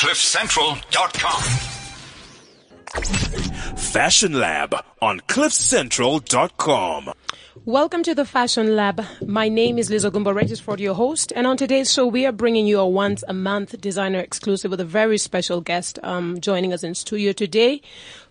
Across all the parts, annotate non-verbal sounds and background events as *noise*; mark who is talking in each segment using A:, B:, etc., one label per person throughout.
A: CliffCentral.com.
B: Fashion Lab on CliffCentral.com.
C: Welcome to the Fashion Lab. My name is Liz Ogumbo Regisford, your host, and on today's show we are bringing you a once a month designer exclusive with a very special guest um, joining us in studio today,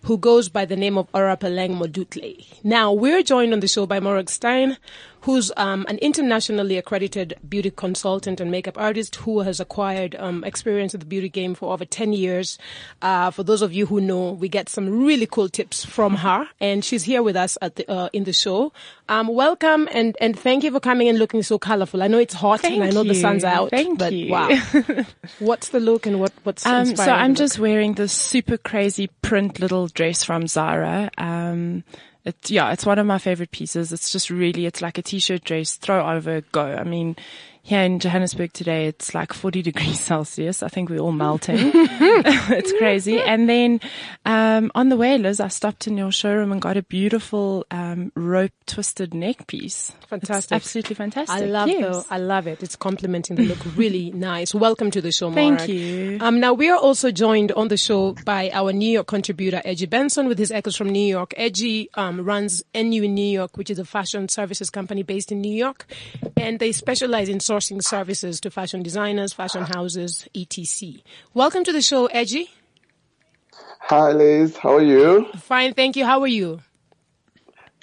C: who goes by the name of Orapeleng Modutle. Now we're joined on the show by Morag Stein, who's um, an internationally accredited beauty consultant and makeup artist who has acquired um, experience in the beauty game for over 10 years. Uh, for those of you who know, we get some really cool tips from her, and she's here with us at the, uh, in the show. Um, welcome and, and thank you for coming and looking so colorful. I know it's hot
D: Thank
C: and I know the sun's out,
D: Thank
C: but
D: you.
C: wow. *laughs* what's the look and what, what's
D: Um, so I'm just
C: look?
D: wearing this super crazy print little dress from Zara. Um, it's, yeah, it's one of my favorite pieces. It's just really, it's like a t-shirt dress, throw over, go. I mean, here in Johannesburg today, it's like 40 *laughs* degrees Celsius. I think we're all melting. *laughs* *laughs* it's crazy. And then, um, on the way, Liz, I stopped in your showroom and got a beautiful, um, rope twisted neck piece. It's
C: Fantastic.
D: absolutely fantastic.
C: I love
D: yes.
C: though. I love it. It's complementing the look. Really nice. Welcome to the show,
D: Mark.
C: Thank
D: you.
C: Um, now we are also joined on the show by our New York contributor, Edgy Benson, with his echoes from New York. Edgy um, runs NU in New York, which is a fashion services company based in New York, and they specialize in sourcing services to fashion designers, fashion houses, etc. Welcome to the show, Edgy.
E: Hi, Liz. How are you?
C: Fine, thank you. How are you?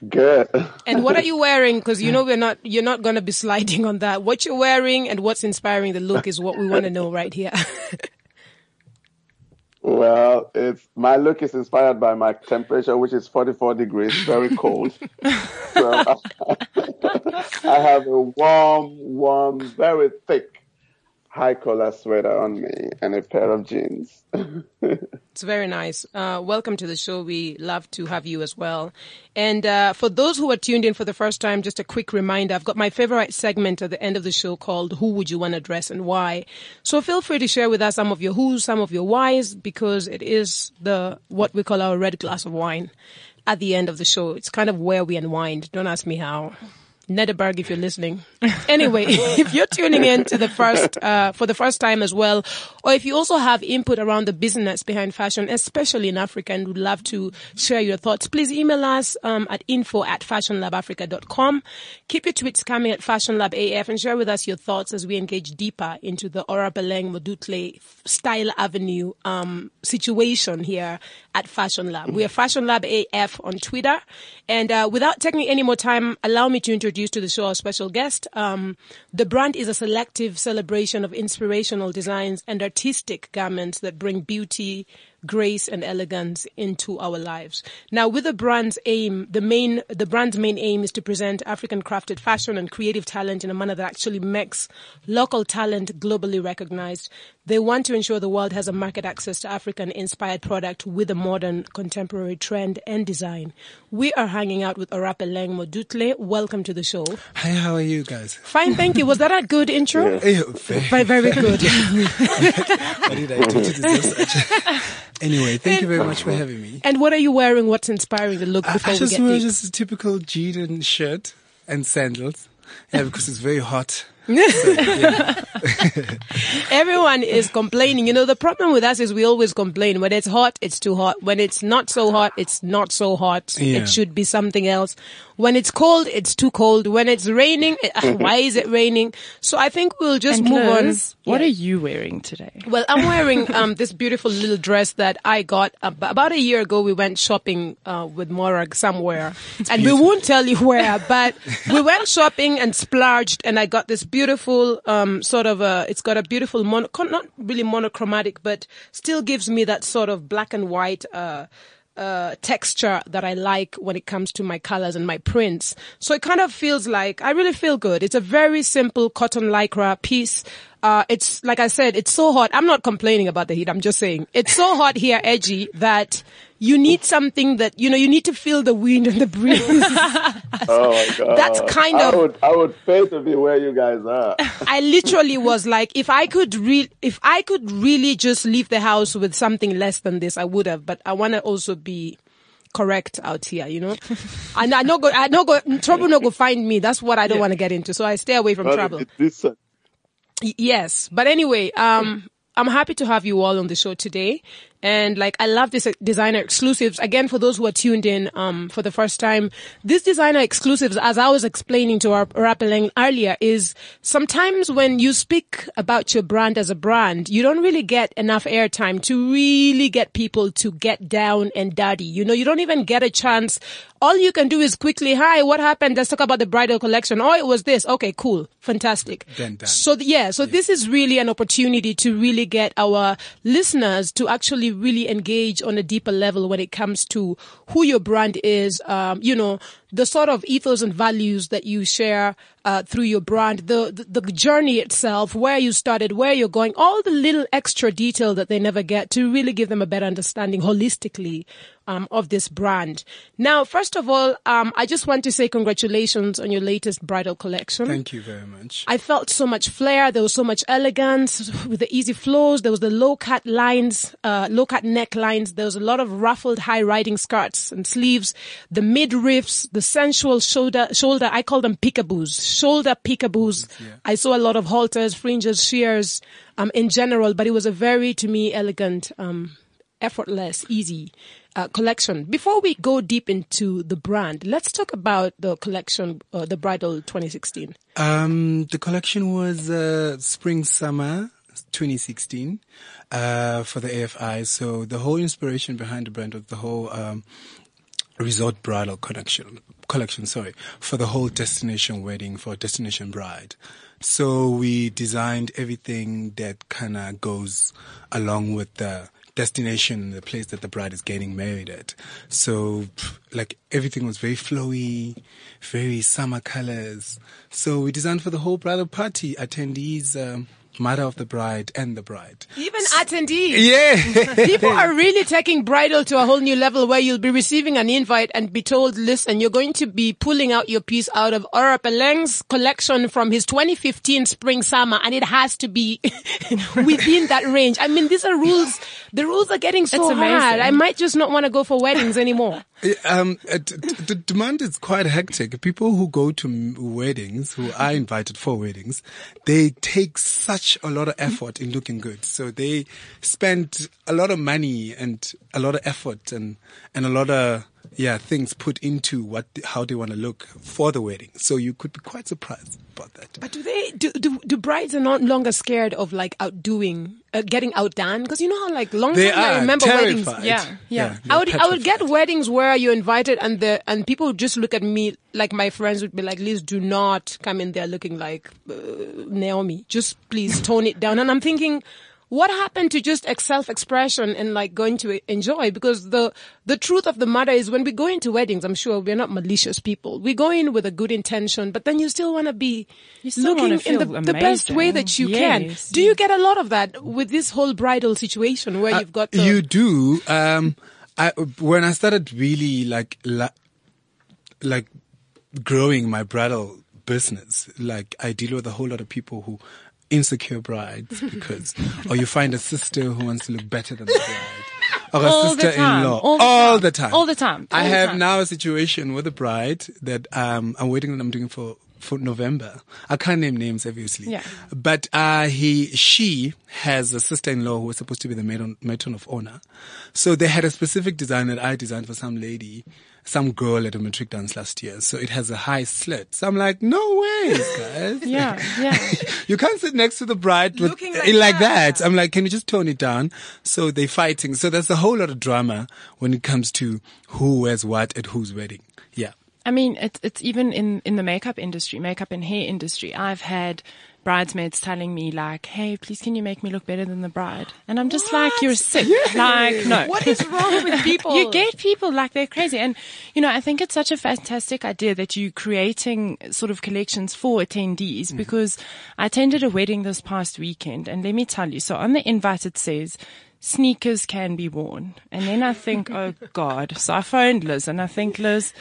E: Good.
C: And what are you *laughs* wearing? Because you know we're not, you're not going to be sliding on that. What you're wearing and what's inspiring the look is what we want to know right here. *laughs*
E: Well, it's my look is inspired by my temperature, which is 44 degrees, very cold. *laughs* I have a warm, warm, very thick, high collar sweater on me and a pair of jeans. *laughs*
C: It's very nice. Uh, welcome to the show. We love to have you as well. And uh, for those who are tuned in for the first time, just a quick reminder: I've got my favorite segment at the end of the show called "Who Would You Want to Dress and Why." So feel free to share with us some of your who's, some of your whys, because it is the what we call our red glass of wine at the end of the show. It's kind of where we unwind. Don't ask me how. Nederburg, if you're listening. Anyway, *laughs* if you're tuning in to the first, uh, for the first time as well, or if you also have input around the business behind fashion, especially in Africa, and would love to share your thoughts, please email us, um, at info at fashionlabafrica.com. Keep your tweets coming at fashionlabaf and share with us your thoughts as we engage deeper into the Orapeleng Modutle Style Avenue, um, situation here at Fashion Lab. We are Fashion Lab AF on Twitter. And uh, without taking any more time, allow me to introduce to the show our special guest. Um, the brand is a selective celebration of inspirational designs and artistic garments that bring beauty, grace, and elegance into our lives. Now, with the brand's aim, the main, the brand's main aim is to present African crafted fashion and creative talent in a manner that actually makes local talent globally recognized. They want to ensure the world has a market access to African inspired product with a modern contemporary trend and design. We are hanging out with Orapeleng Modutle. Welcome to the show.
F: Hi, how are you guys?
C: Fine, thank you. Was that a good intro?
F: Eh, very,
C: Very, very good. *laughs*
F: what did I do to deserve such? Anyway, thank you very much for having me.
C: and what are you wearing? What's inspiring the look before
F: I
C: we
F: just
C: get
F: wear just a typical jean shirt and sandals. Yeah, because it's very hot. So, *laughs* yeah.
C: Everyone is complaining. You know, the problem with us is we always complain. When it's hot, it's too hot. When it's not so hot, it's not so hot.
F: Yeah.
C: It should be something else. When it's cold, it's too cold. When it's raining, eh, why is it raining? So I think we'll just
D: And
C: move
D: Liz,
C: on.
D: What
C: Yeah.
D: are you wearing today?
C: Well, I'm wearing um, this beautiful little dress that I got ab- about a year ago. We went shopping uh, with Morag somewhere, and we won't tell you where, but we went shopping and splurged, and I got this beautiful um, sort of a. It's got a beautiful mono, not really monochromatic, but still gives me that sort of black and white. Uh, uh, texture that I like when it comes to my colors and my prints. So it kind of feels like I really feel good. It's a very simple cotton lycra piece. Uh, it's like I said, it's so hot. I'm not complaining about the heat. I'm just saying it's so hot here, edgy, that you need something that, you know, you need to feel the wind and the breeze. *laughs*
E: Oh my god.
C: That's kind
E: I
C: of-
E: would I would pay to be where you guys are. *laughs*
C: I literally was like, if I could re- if I could really just leave the house with something less than this, I would have. But I want to also be correct out here, you know. *laughs* and I know go, I know go, trouble no go find me. That's what I don't want to get into. So I stay away from
E: But
C: trouble.
E: it-
C: Y- Yes, but anyway, um, I'm happy to have you all on the show today. And like, I love this designer exclusives. Again, for those who are tuned in, um, for the first time, this designer exclusives, as I was explaining to Orapeleng earlier, is sometimes when you speak about your brand as a brand, you don't really get enough airtime to really get people to get down and dirty. You know, you don't even get a chance. All you can do is quickly, hi, what happened? Let's talk about the bridal collection. Oh, it was this. Okay, cool. Fantastic.
F: Then.
C: So yeah, so this is really an opportunity to really get our listeners to actually really engage on a deeper level when it comes to who your brand is, um, you know, the sort of ethos and values that you share uh, through your brand, the, the the journey itself, where you started, where you're going, all the little extra detail that they never get to really give them a better understanding holistically um, of this brand. Now, first of all, um, I just want to say congratulations on your latest bridal collection.
F: Thank you very much.
C: I felt so much flair. There was so much elegance with the easy flows. There was the low cut lines, uh, low cut neck lines. There was a lot of ruffled high riding skirts and sleeves, the mid riffs, the sensual shoulder, shoulder. I call them peekaboos, shoulder peekaboos. I saw a lot of halters, fringes, shears, um, in general, but it was a very, to me, elegant, um, effortless, easy uh, collection. Before we go deep into the brand, let's talk about the collection, uh, the bridal 2016.
F: Um, the collection was uh, spring summer 2016 uh, for the AFI. So the whole inspiration behind the brand was the whole um, resort bridal collection. Collection, sorry, for the whole destination wedding for destination bride. So we designed everything that kind of goes along with the destination, the place that the bride is getting married at. So, like everything was very flowy, very summer colors. So we designed for the whole bridal party attendees, um, mother of the bride and the bride.
C: Even attendees. *laughs*
F: Yeah.
C: People are really taking bridal to a whole new level where you'll be receiving an invite and be told, listen, you're going to be pulling out your piece out of Orapeleng's collection from his 2015 spring summer and it has to be *laughs* within that range. I mean, these are rules. The rules are getting so hard. I might just not want to go for weddings anymore.
F: Um, uh, the demand is quite hectic. People who go to weddings, who are invited for weddings, they take such a lot of effort in looking good. So they spend a lot of money and a lot of effort and, and a lot of, yeah, things put into what, how they want to look for the wedding. So you could be quite surprised about that.
C: But do they, do, do, do brides are not longer scared of like outdoing, uh, getting outdone? Cause you know how like long
F: They
C: time I remember weddings.
F: terrified.
D: Yeah, yeah.
C: I would, I would get weddings where you're invited and the, and people would just look at me like my friends would be like, Liz, do not come in there looking like uh, Naomi. Just please tone it down. And I'm thinking, what happened to just self-expression and like going to enjoy? Because the, the truth of the matter is when we go into weddings, I'm sure we're not malicious people. We go in with a good intention, but then you still want to be
D: You still
C: looking in the, the best way that you can. Do you get a lot of that with this whole bridal situation where you've got the,
F: Uh, you do. Um, I, when I started really like, la- like growing my bridal business, like I deal with a whole lot of people who insecure brides *laughs* because, or you find a sister who wants to look better than the bride. *laughs* Or a
D: All
F: sister-in-law.
D: All the
F: All
D: time.
F: the time.
D: All the time.
F: I
D: the
F: have
D: time.
F: now a situation with a bride that um, I'm waiting and I'm doing for for November. I can't name names, obviously.
D: Yeah.
F: But uh, he, she has a sister-in-law who was supposed to be the matron, matron of honor. So they had a specific design that I designed for some lady, some girl at a matric dance last year. So it has a high slit. So I'm like, no way, *laughs* guys.
D: Yeah, *laughs* yeah.
F: you can't sit next to the bride with
C: Looking
F: like,
C: like
F: that.
C: that.
F: I'm like, can you just tone it down? So they're fighting. So there's a whole lot of drama when it comes to who wears what at whose wedding. Yeah.
D: I mean, it's it's even in in the makeup industry, makeup and hair industry. I've had bridesmaids telling me like, "Hey, please, can you make me look better than the bride?" And I'm just like, "You're sick." Like, no.
C: what is wrong with *laughs* people?
D: You get people like they're crazy. And, you know, I think it's such a fantastic idea that you're creating sort of collections for attendees mm. because I attended a wedding this past weekend and let me tell you, so on the invite it says, sneakers can be worn. And then I think, oh God. So I phoned Liz and I think, Liz,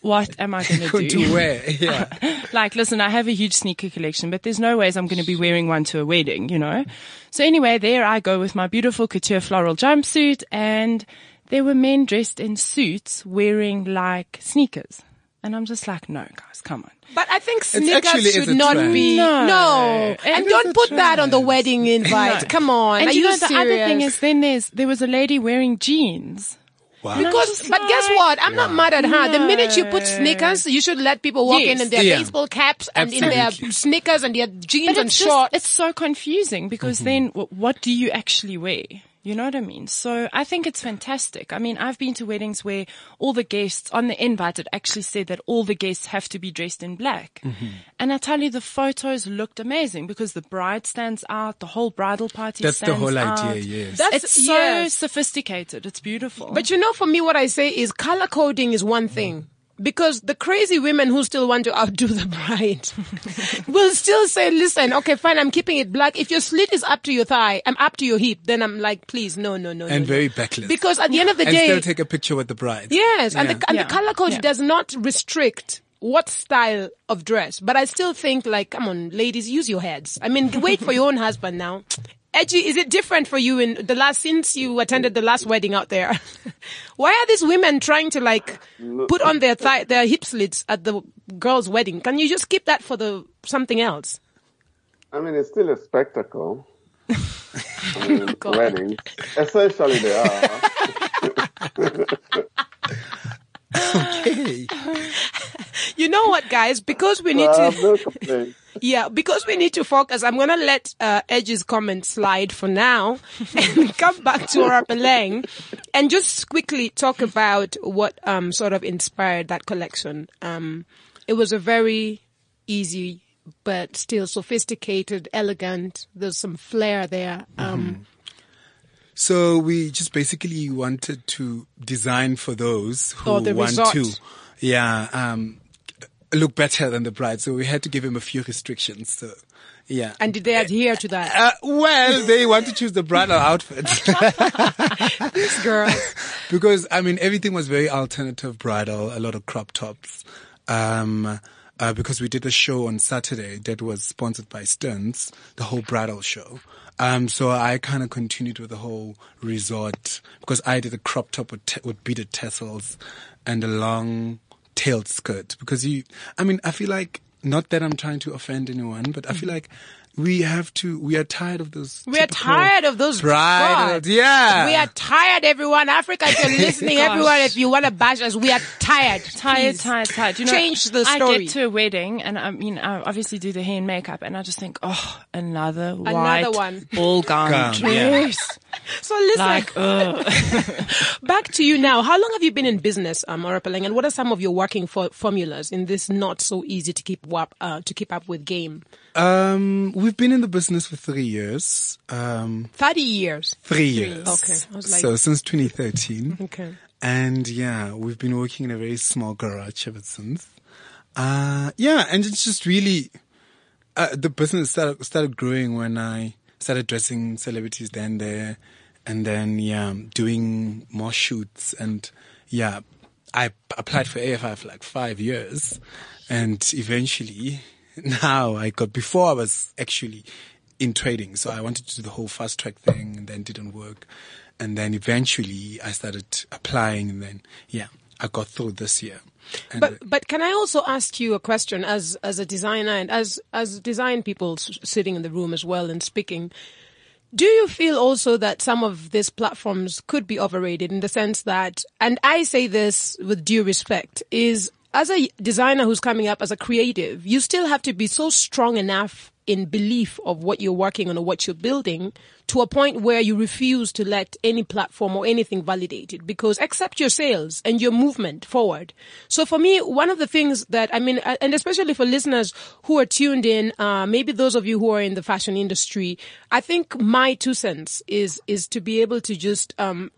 D: what am I going *laughs* to do?
F: to wear. *laughs* Yeah.
D: like, listen, I have a huge sneaker collection, but there's no ways I'm going to be wearing one to a wedding, you know? So anyway, there I go with my beautiful couture floral jumpsuit and there were men dressed in suits wearing like sneakers. And I'm just like, no, guys, come on.
C: But I think sneakers should not
F: trend.
C: be
D: No.
C: no, and don't
D: a
C: put that on the wedding invite. Come on,
D: And
C: are
D: you
C: you
D: know, the other thing is then there's, there was a lady wearing jeans.
F: Wow.
C: Because,
D: just
C: but guess what? I'm not mad at her. The minute you put sneakers, you should let people walk in
D: Yes.
C: in their
F: Yeah.
C: baseball caps and in their sneakers and their jeans
D: But
C: and
D: it's just,
C: shorts.
D: it's so confusing because
F: Mm-hmm.
D: then w- what do you actually wear? You know what I mean? So I think it's fantastic. I mean, I've been to weddings where all the guests on the invite it actually said that all the guests have to be dressed in black.
F: Mm-hmm.
D: And I tell you, the photos looked amazing because the bride stands out, the whole bridal party stands out.
F: That's the
D: stands
F: whole
D: out.
F: idea, yes.
C: That's
D: It's so
C: yes.
D: sophisticated. It's beautiful.
C: But you know, for me, what I say is color coding is one thing. Because the crazy women who still want to outdo the bride *laughs* will still say, listen, okay, fine, I'm keeping it black. If your slit is up to your thigh, I'm up to your hip, then I'm like, please, no, no, no. no,
F: and
C: no.
F: very backless.
C: Because at the end of the
F: and
C: day,
F: still take a picture with the bride.
C: Yes, and,
F: Yeah.
C: the, and
D: Yeah.
C: the color code
D: Yeah.
C: does not restrict what style of dress. But I still think, like, come on, ladies, use your heads. I mean, wait for your own husband now. Edgy, is it different for you in the last, since you attended the last wedding out there? *laughs* Why are these women trying to like put on their thigh, their hip slits at the girl's wedding? Can you just keep that for the something else?
E: I mean, it's still a spectacle. *laughs* I mean,
C: God.
E: weddings. Essentially, they are. *laughs*
F: okay.
C: You know what, guys? Because we need
E: I
C: to.
E: no complaints.
C: Yeah, because we need to focus, I'm gonna let uh, Edge's comment slide for now *laughs* and *laughs* come back to Rapeleng and just quickly talk about what um sort of inspired that collection. Um, it was a very easy but still sophisticated, elegant. There's some flair there. Um,
F: So we just basically wanted to design for those who
C: the
F: want
C: resort.
F: to, yeah, um, look better than the bride. So we had to give him a few restrictions. So, yeah.
C: and did they adhere to that?
F: Uh, well, they want to choose the bridal outfit *laughs*
C: This girl. *laughs*
F: because I mean everything was very alternative bridal, a lot of crop tops. Um, uh, because we did a show on Saturday that was sponsored by Sterns, the whole bridal show. Um, so I kind of continued with the whole resort because I did a crop top with, t- with beaded tassels and a long tailed skirt because you, I mean, I feel like not that I'm trying to offend anyone, but I feel mm. like we have to, we are tired of those.
C: We are tired of those
F: bridal,
C: God.
F: yeah.
C: We are tired, everyone. Africa, if you're *laughs* listening, everyone, if you want to bash us, we are tired.
D: Tired, tired, tired. You know,
C: Change the
D: I get to a wedding and I mean, I obviously do the hair and makeup and I just think, oh, another,
C: Another one.
D: ball gown
F: Gown, yeah.
D: dress. *laughs*
C: So listen,
D: Like, ugh. *laughs*
C: back to you now. How long have you been in business, um, Orapeleng, and what are some of your working for- formulas in this not so easy to keep up, uh, to keep up with game?
F: Um, we've been in the business for three years. Um,
C: Thirty years.
F: three years.
C: Okay, like-
F: so since 2013.
C: Okay.
F: And yeah, we've been working in a very small garage ever since. Uh, yeah, and it's just really, uh, the business started, started growing when I started dressing celebrities then there. And then, yeah, doing more shoots. And yeah, I applied for AFI for like five years. And eventually, now I got, before I was actually in trading. So I wanted to do the whole fast track thing and then didn't work. And then eventually I started applying and then, yeah, I got through this year. And
C: But but can I also ask you a question as as a designer and as as design people s- sitting in the room as well and speaking? Do you feel also that some of these platforms could be overrated in the sense that, and I say this with due respect, is as a designer who's coming up as a creative, you still have to be so strong enough in belief of what you're working on or what you're building to a point where you refuse to let any platform or anything validate it because accept your sales and your movement forward. So for me, one of the things that I mean, and especially for listeners who are tuned in, uh, maybe those of you who are in the fashion industry, I think my two cents is is to be able to just um,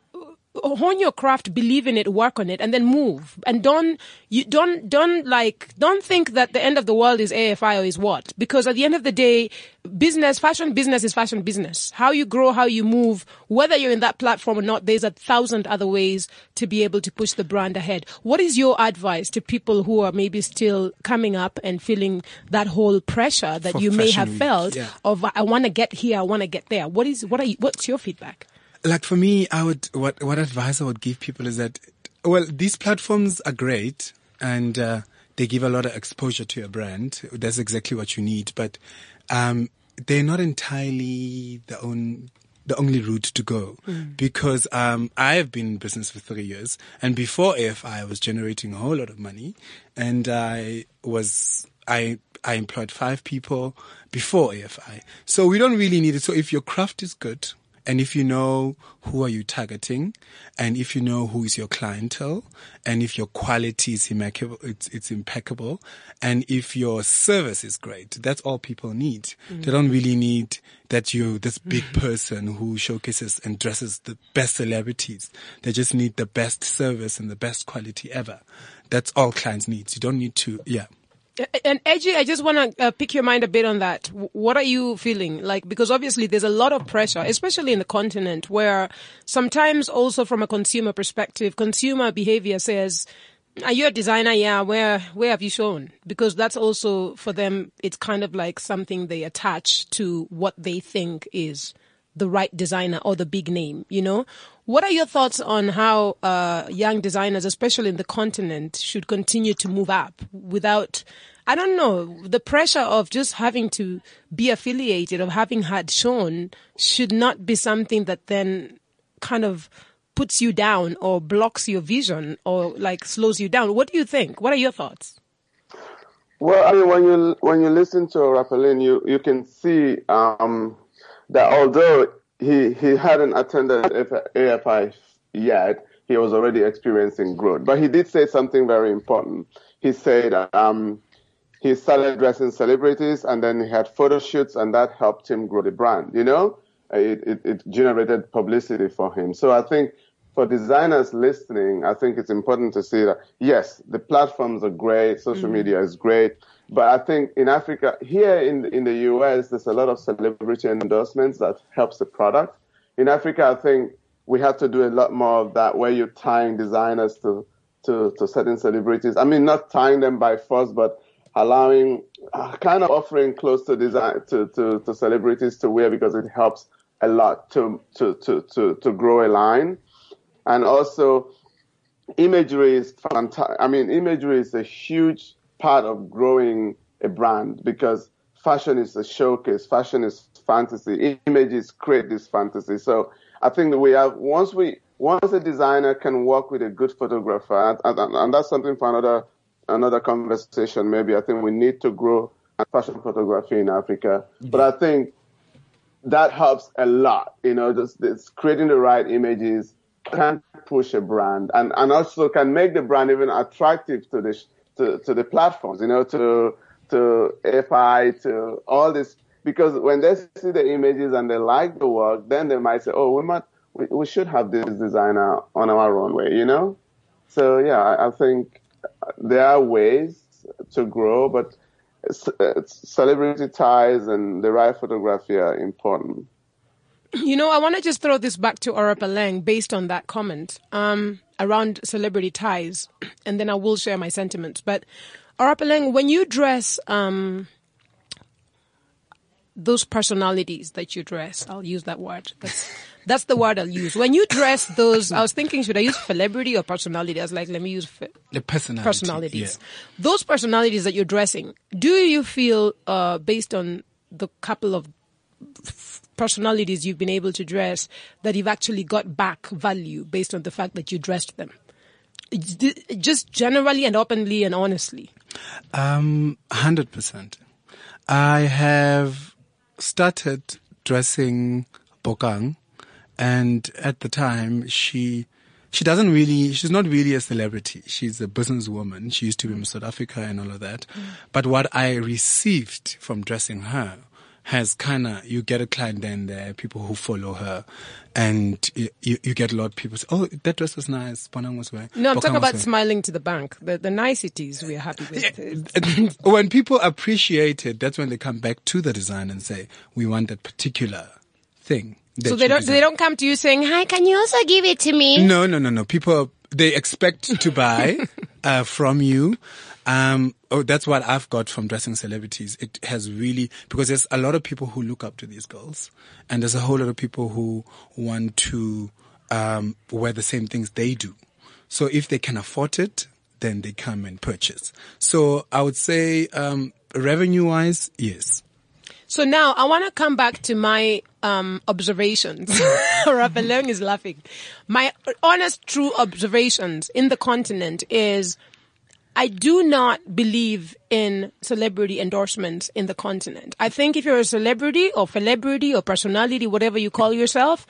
C: hone your craft, believe in it, work on it, and then move. And don't you don't don't like don't think that the end of the world is AFI or is what? Because at the end of the day, business, fashion business is fashion business. How you grow, how you move, whether you're in that platform or not, there's a thousand other ways to be able to push the brand ahead. What is your advice to people who are maybe still coming up and feeling that whole pressure that
F: For
C: you may have felt
F: yeah.
C: of I want to get here, I want to get there? What is what are you, what's your feedback?
F: Like for me, I would what what advice I would give people is that well, these platforms are great, and uh, they give a lot of exposure to your brand. That's exactly what you need, but um, they're not entirely the own the only route to go because um, I have been in business for three years, and before AFI, I was generating a whole lot of money, and I was I I employed five people before AFI, so we don't really need it. So if your craft is good. And if you know who are you targeting, and if you know who is your clientele, and if your quality is impeccable, it's, it's impeccable, and if your service is great, that's all people need. Mm. They don't really need that you this big mm-hmm. person who showcases and dresses the best celebrities. They just need the best service and the best quality ever. That's all clients need. You don't need to, yeah.
C: And Edgy, I just want to uh, pick your mind a bit on that. What are you feeling like? Because obviously there's a lot of pressure, especially in the continent, where sometimes also from a consumer perspective, consumer behavior says, "Are you a designer? Yeah. Where where have you shown?" Because that's also for them. It's kind of like something they attach to what they think is the right designer or the big name. You know. What are your thoughts on how uh, young designers, especially in the continent, should continue to move up without, I don't know, the pressure of just having to be affiliated, of having had shown, should not be something that then kind of puts you down or blocks your vision or like slows you down. What do you think? What are your thoughts?
E: Well, I mean, when you when you listen to Rapalin, you you can see um, that although he he hadn't attended AFI yet, he was already experiencing growth. But he did say something very important. He said um, he started dressing celebrities, and then he had photo shoots, and that helped him grow the brand. You know, it, it, it generated publicity for him. So I think for designers listening, I think it's important to see that yes, the platforms are great, social media is great, but I think in Africa, here in in the US, there's a lot of celebrity endorsements that helps the product. In Africa, I think we have to do a lot more of that, where you're tying designers to to, to certain celebrities. I mean, not tying them by force, but allowing, uh, kind of offering close to design to, to, to celebrities to wear because it helps a lot to to to to, to grow a line and also imagery is fantastic. I mean, imagery is a huge part of growing a brand because fashion is a showcase. Fashion is fantasy. Images create this fantasy. So I think that we have once we once a designer can work with a good photographer, and, and, and that's something for another another conversation. Maybe I think we need to grow fashion photography in Africa. But I think that helps a lot. You know, just, just creating the right images can push a brand and, and also can make the brand even attractive to the, to, to the platforms, you know, to, to FI, to all this. Because when they see the images and they like the work, then they might say, oh, we might, we, we should have this designer on our runway, you know? So yeah, I, I think there are ways to grow, but c- uh, celebrity ties and the right photography are important.
C: You know, I want to just throw this back to Orapeleng based on that comment um, around celebrity ties, *clears throat* and then I will share my sentiments. But Orapeleng, when you dress um, those personalities that you dress, I'll use that word. That's *laughs* that's the word I'll use. When you dress those, I was thinking, should I use celebrity or personality? I was like, let me use fe-
F: The personality.
C: personalities.
F: yeah.
C: Those personalities that you're dressing, do you feel, uh, based on the couple of personalities you've been able to dress, that you've actually got back value based on the fact that you dressed them? Just generally and openly and honestly.
F: Um, hundred percent. I have started dressing Bokang, and at the time she she doesn't really she's not really a celebrity. She's a businesswoman. She used to be in South Africa and all of that. But what I received from dressing her has kind of you get a client then there, people who follow her, and you, you, get a lot of people say, "Oh, that dress was nice." Bonang was wearing.
C: No, I'm
F: Bokang
C: talking about
F: wearing."
C: smiling to the bank. The, the niceties we are happy with. *laughs*
F: when people appreciate it, that's when they come back to the design and say, "We want that particular thing."
C: So they don't,
F: design."
C: they don't come to you saying, hi, can you also give it to me?
F: No, no, no, no. People they expect to buy *laughs* uh, from you. Um, oh, that's what I've got from dressing celebrities. It has really because there's a lot of people who look up to these girls, and there's a whole lot of people who want to um, wear the same things they do. So if they can afford it, then they come and purchase. So I would say, um, revenue wise, yes.
C: So now I want to come back to my um, observations. *laughs* Rapaleng is laughing. My honest, true observations in the continent is I do not believe in celebrity endorsements in the continent. I think if you're a celebrity or celebrity or personality, whatever you call yourself,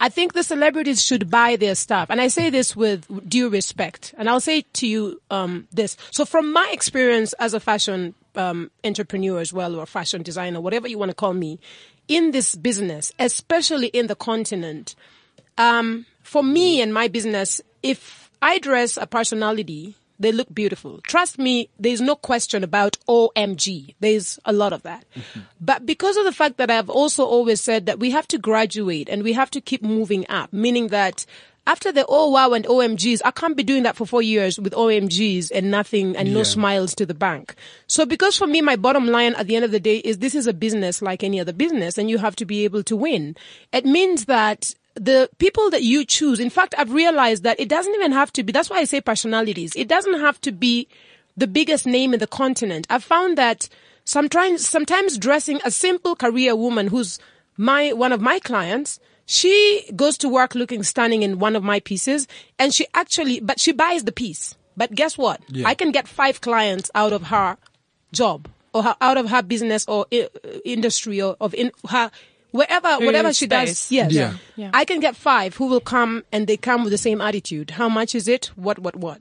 C: I think the celebrities should buy their stuff. And I say this with due respect. And I'll say to you um, this. So from my experience as a fashion um, entrepreneur as well, or fashion designer, whatever you want to call me, in this business, especially in the continent, um, for me and my business, if I dress a personality, they look beautiful. Trust me, there's no question about OMG. There's a lot of that. Mm-hmm. But because of the fact that I've also always said that we have to graduate and we have to keep moving up, meaning that after the oh wow and OMGs, I can't be doing that for four years with OMGs and nothing and no smiles to the bank. So because for me, my bottom line at the end of the day is this is a business like any other business and you have to be able to win. It means that the people that you choose, in fact, I've realized that it doesn't even have to be, that's why I say personalities. It doesn't have to be the biggest name in the continent. I've found that sometimes, sometimes dressing a simple career woman who's my, one of my clients, she goes to work looking stunning in one of my pieces and she actually, but she buys the piece. But guess what?
F: Yeah.
C: I can get five clients out of her job or her, out of her business or i- industry or of in her, wherever, whatever she does. Yes.
F: Yeah.
D: Yeah.
C: I can get five who will come and they come with the same attitude. How much is it? What, what, what?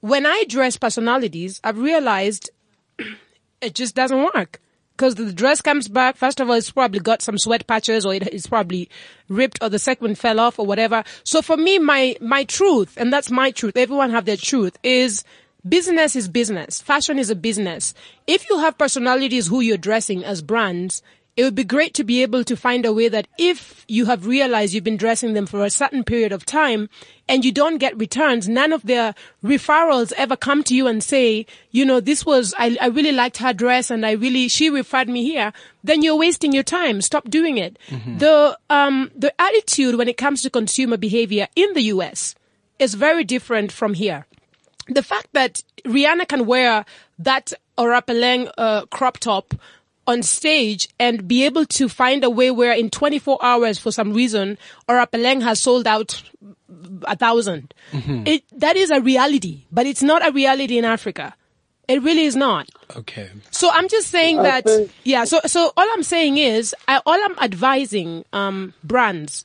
C: When I dress personalities, I've realized *clears throat* it just doesn't work. Because the dress comes back, first of all, it's probably got some sweat patches or it, it's probably ripped or the sequin fell off or whatever. So for me, my, my truth, and that's my truth, everyone have their truth, is business is business. Fashion is a business. If you have personalities who you're dressing as brands, it would be great to be able to find a way that if you have realized you've been dressing them for a certain period of time and you don't get returns, none of their referrals ever come to you and say, you know, this was, I, I really liked her dress and I really, she referred me here, then you're wasting your time. Stop doing it. The, um, the attitude when it comes to consumer behavior in the US is very different from here the fact that Rihanna can wear that Orapeleng uh, crop top on stage and be able to find a way where in 24 hours for some reason Orapeleng has sold out a 1000 It that is a reality, but it's not a reality in Africa. It really is not.
F: Okay.
C: So I'm just saying
E: I
C: that,
E: think-
C: yeah. So, so all I'm saying is, I, all I'm advising um, brands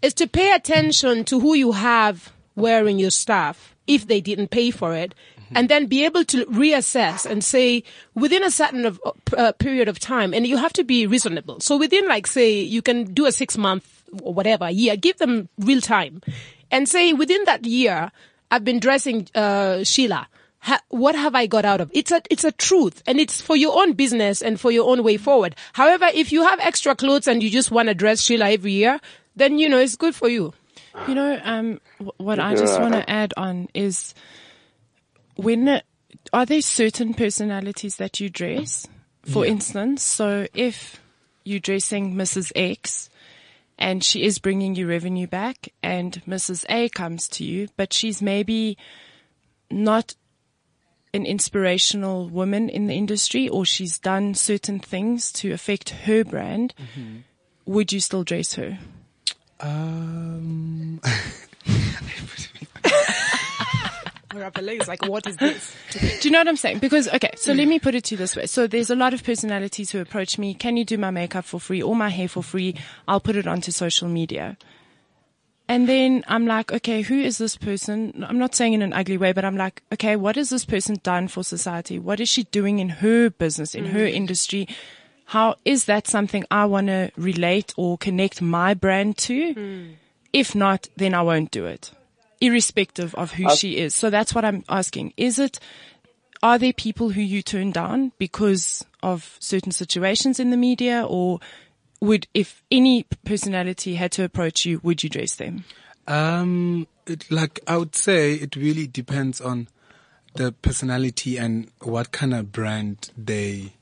C: is to pay attention to who you have wearing your stuff if they didn't pay for it, and then be able to reassess and say within a certain of, uh, period of time, and you have to be reasonable. So within, like, say, you can do a six month or whatever year, give them real time, and say within that year, I've been dressing uh, Sheila ha- what have I got out of? It's a, it's a truth and it's for your own business and for your own way forward. However, if you have extra clothes and you just want to dress Sheila every year, then, you know, it's good for you.
D: You know, um, wh- what I just want to add on is when are there certain personalities that you dress? For instance, so if you're dressing Mrs. X and she is bringing you revenue back and Mrs. A comes to you, but she's maybe not an inspirational woman in the industry or she's done certain things to affect her brand, would you still dress her?
F: Um, *laughs* *laughs* *laughs*
C: It's like, what is this?
D: Do you know what I'm saying? Because, okay, so let me put it to you this way. So there's a lot of personalities who approach me, can you do my makeup for free or my hair for free? I'll put it onto social media. And then I'm like, okay, who is this person? I'm not saying in an ugly way, but I'm like, okay, what has this person done for society? What is she doing in her business, in her mm. industry? How is that something I want to relate or connect my brand to? Mm. If not, then I won't do it, irrespective of who she is. So that's what I'm asking. Is it, are there people who you turn down because of certain situations in the media or would, if any personality had to approach you, would you dress them?
F: um, it, like I would say, it really depends on the personality and what kind of brand they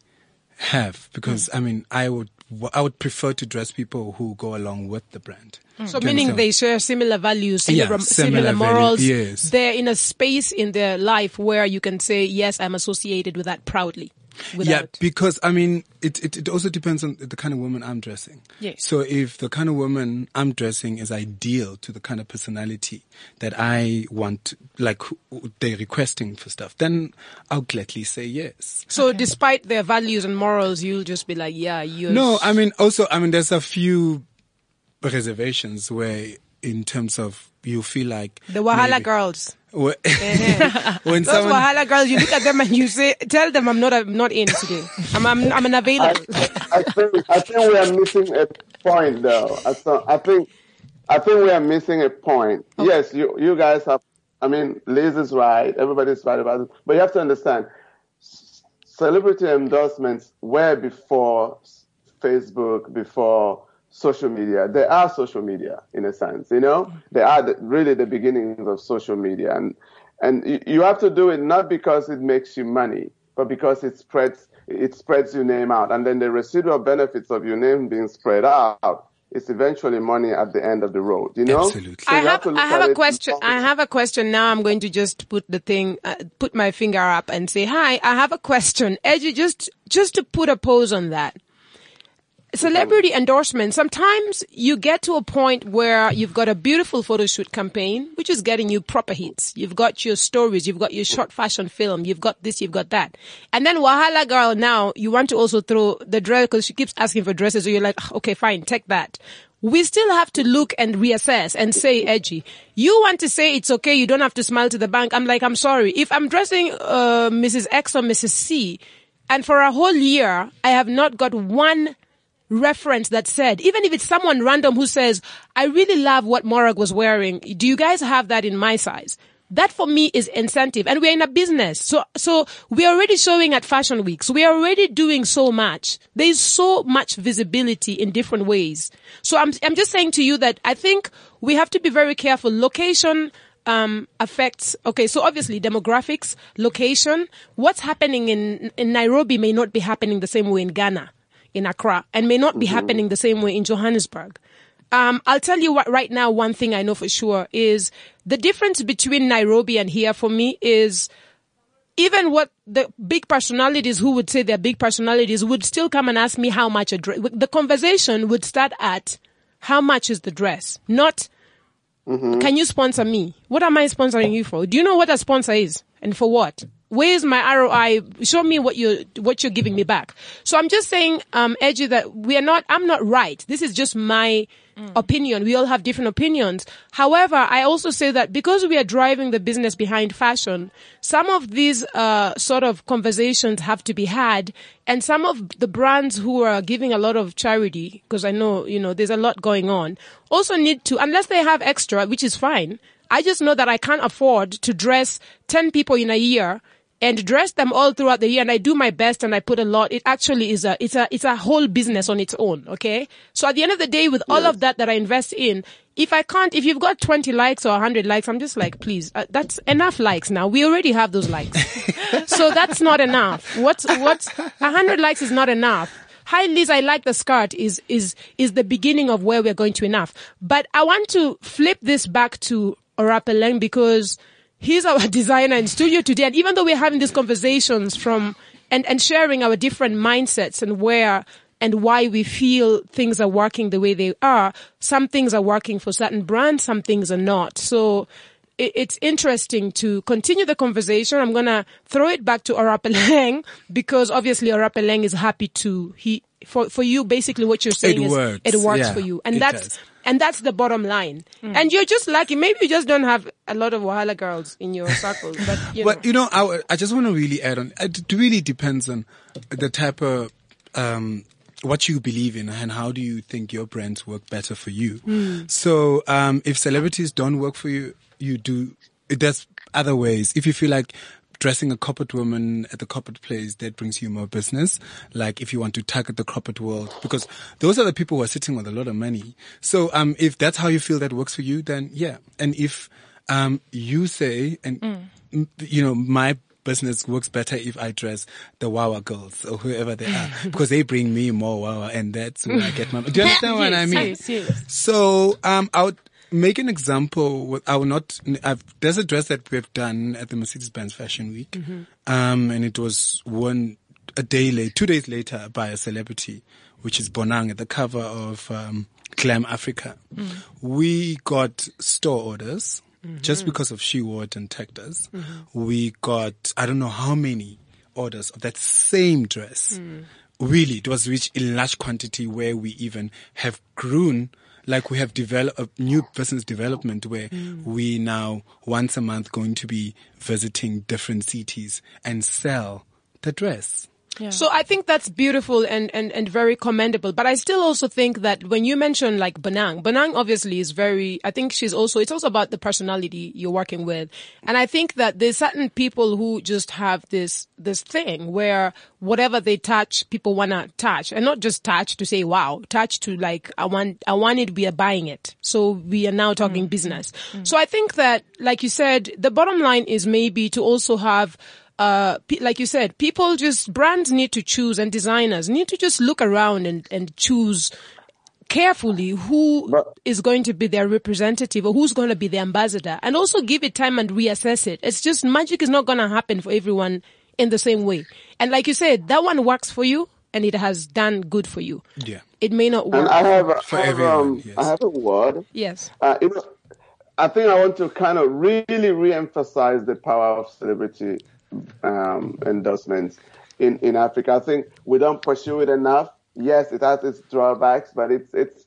F: have. Because I mean, I would w- I would prefer to dress people who go along with the brand. Mm. So
C: meaning
F: understand?
C: they share similar values, similar,
F: Yeah,
C: similar,
F: similar value-
C: morals.
F: yes.
C: They're in a space in their life where you can say, yes, I'm associated with that proudly.
F: Yeah, because I mean, it, it it also depends on the kind of woman I'm dressing.
D: Yes.
F: So if the kind of woman I'm dressing is ideal to the kind of personality that I want, like who- who they're requesting for stuff, then I'll gladly say yes.
C: So despite their values and morals, you'll just be like, yeah, you're.
F: No, I mean also I mean there's a few reservations where in terms of you feel like
C: the Wahala
F: maybe-
C: girls.
F: Wh-
C: Eh-heh. *laughs*
F: when
C: Those
F: someone
C: Wahala girls, you look at them and you say, tell them I'm not, I'm not in today. I'm, I'm, I'm
E: I,
C: unavailable.
E: I think I think we are missing a point though. I, so, I think I think we are missing a point. Yes, you you guys have. I mean, Liz is right. Everybody's right about it. But you have to understand, celebrity endorsements were before Facebook, before social media. They are social media in a sense. You know, they are the, really the beginnings of social media, and and you, you have to do it not because it makes you money, but because it spreads it spreads your name out, and then the residual benefits of your name being spread out is eventually money at the end of the road. You know,
F: Absolutely.
E: So
C: I
E: you
C: have, I have a question. I have a question. Now I'm going to just put the thing, uh, put my finger up and say, hi, I have a question. Edgy, just, just to put a pose on that. Celebrity endorsement. Sometimes you get to a point where you've got a beautiful photo shoot campaign, which is getting you proper hits. You've got your stories, you've got your short fashion film, you've got this, you've got that. And then Wahala girl now, you want to also throw the dress because she keeps asking for dresses. So you're like, "Ah, okay, fine, take that. We still have to look and reassess and say, edgy. You want to say it's okay, you don't have to smile to the bank. I'm like, I'm sorry. If I'm dressing, uh, Mrs. X or Mrs. C, and for a whole year, I have not got one reference that said, even if it's someone random who says, I really love what Morag was wearing. Do you guys have that in my size? That for me is incentive. And we're in a business. So, so we're already showing at fashion weeks. We are already doing so much. There's so much visibility in different ways. So I'm, I'm just saying to you that I think we have to be very careful. Location, um, affects, okay, so obviously demographics, location, what's happening in, in Nairobi may not be happening the same way in Ghana, in Accra, and may not be happening the same way in Johannesburg. Um, I'll tell you what right now, one thing I know for sure is the difference between Nairobi and here for me is even what the big personalities who would say they're big personalities would still come and ask me how much a dress. The conversation would start at how much is the dress, not can you sponsor me? What am I sponsoring you for? Do you know what a sponsor is and for what? Where is my ROI? Show me what you're, what you're giving me back. So I'm just saying, um, Edgy, that we are not. I'm not right. This is just my opinion. We all have different opinions. However, I also say that because we are driving the business behind fashion, some of these uh, sort of conversations have to be had, and some of the brands who are giving a lot of charity, because I know you know there's a lot going on, also need to, unless they have extra, which is fine. I just know that I can't afford to dress 10 people in a year and dress them all throughout the year and I do my best and I put a lot. It actually is a, it's a, it's a whole business on its own. Okay. So at the end of the day, with all of that that I invest in, if I can't, if you've got 20 likes or 100 likes, I'm just like, please, uh, that's enough likes now. We already have those likes. *laughs* so that's not enough. What's, what's, 100 likes is not enough. Hi Liz, I like the skirt is, is, is the beginning of where we're going to enough. But I want to flip this back to Orapeleng because he's our *laughs* designer in studio today. And even though we're having these conversations from, and, and sharing our different mindsets and where and why we feel things are working the way they are, some things are working for certain brands, some things are not. So, it- it's interesting to continue the conversation. I'm gonna throw it back to Orapeleng *laughs* because obviously Orapeleng is happy to he for for you. Basically, what you're saying is
F: works.
C: it works
F: Yeah,
C: for you, and that's
F: does.
C: And that's the bottom line. And you're just lucky. Maybe you just don't have a lot of Wahala girls in your *laughs* circles, but you know.
F: But you know, I, I just want to really add on. It really depends on the type of um, what you believe in and how do you think your brands work better for you.
C: Hmm.
F: So um, if celebrities don't work for you, you do. There's other ways. If you feel like dressing a corporate woman at the corporate place that brings you more business. Like if you want to target the corporate world, because those are the people who are sitting with a lot of money. So um, if that's how you feel that works for you, then yeah. And if um, you say and mm, you know my business works better if I dress the Wawa girls or whoever they are *laughs* because they bring me more Wawa and that's when I get my. *laughs* Do you understand what I
D: Yes,
F: mean?
D: yes, yes.
F: So, um, I would make an example. I will not. I've, there's a dress that we've done at the Mercedes-Benz Fashion Week, mm-hmm. um, and it was worn a day late, two days later by a celebrity, which is Bonang at the cover of um, Glam Africa. Mm. We got store orders mm-hmm. just because of she wore it and tagged us. Mm-hmm. We got I don't know how many orders of that same dress. Mm. Really, it was reached in large quantity where we even have grown like we have developed a new business development where mm. we now once a month going to be visiting different cities and sell the dress.
D: Yeah.
C: So I think that's beautiful and, and, and very commendable. But I still also think that when you mention like Bonang, Bonang obviously is very, I think she's also, it's also about the personality you're working with. And I think that there's certain people who just have this, this thing where whatever they touch, people wanna touch. And not just touch to say, wow, touch to like, I want, I want it, we are buying it. So we are now talking mm. business. Mm. So I think that, like you said, the bottom line is maybe to also have uh, pe- like you said, people just brands need to choose and designers need to just look around and, and choose carefully who is
E: But-
C: going to be their representative or who's going to be the ambassador and also give it time and reassess it. It's just magic is not going to happen for everyone in the same way. And like you said, that one works for you and it has done good for you.
F: Yeah.
C: It may not
E: And
C: work.
E: I have, a,
F: For
E: I have,
F: everyone,
E: um,
F: yes.
E: I have a word.
C: yes.
E: Uh, you know, I think I want to kind of really re-emphasize the power of celebrity um, endorsements in, in Africa. I think we don't pursue it enough. Yes, it has its drawbacks, but it's it's